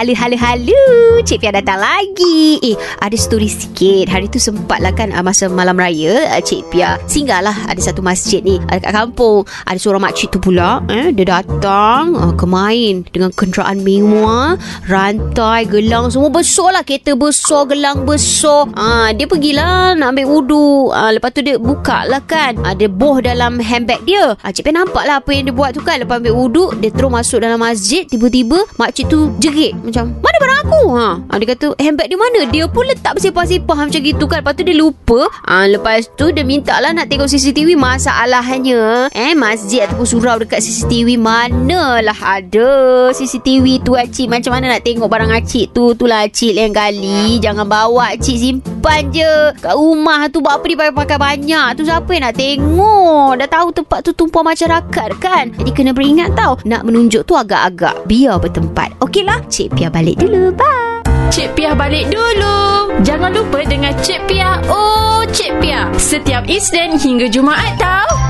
Halu, halu. Cik Pia datang lagi. Eh, ada story sikit. Hari tu sempat lah kan ah, masa malam raya, ah, Cik Pia singgah lah ada satu masjid ni ah, dekat kampung. Ada seorang makcik tu pula, eh, dia datang ah, ke main dengan kenderaan mewah, rantai, gelang semua besar lah. Kereta besar, gelang besar. Ah, dia pergilah nak ambil wudu. Ah, lepas tu dia buka lah kan. Ada boh dalam handbag dia. Ah, Cik Pia nampak lah apa yang dia buat tu kan. Lepas ambil wudu, dia terus masuk dalam masjid. Tiba-tiba makcik tu jerit macam, mana barang aku? Ha. ha dia kata, handbag dia mana? Dia pun letak bersepah-sepah macam gitu kan. Lepas tu dia lupa. Ha, lepas tu dia minta lah nak tengok CCTV. Masalahnya, eh masjid ataupun surau dekat CCTV manalah ada CCTV tu acik. Macam mana nak tengok barang acik tu? Itulah acik lain kali. Jangan bawa acik simpan je. Kat rumah tu buat apa dia pakai-pakai banyak. Tu siapa yang nak tengok? Dah tahu tempat tu tumpuan masyarakat kan? Jadi kena beringat tau. Nak menunjuk tu agak-agak. Biar bertempat. Okeylah. Cik Pia balik dulu. Bye. Cik Pia balik dulu. Jangan lupa dengan Cik Pia. Oh, Cik Pia. Setiap Isnin hingga Jumaat tau.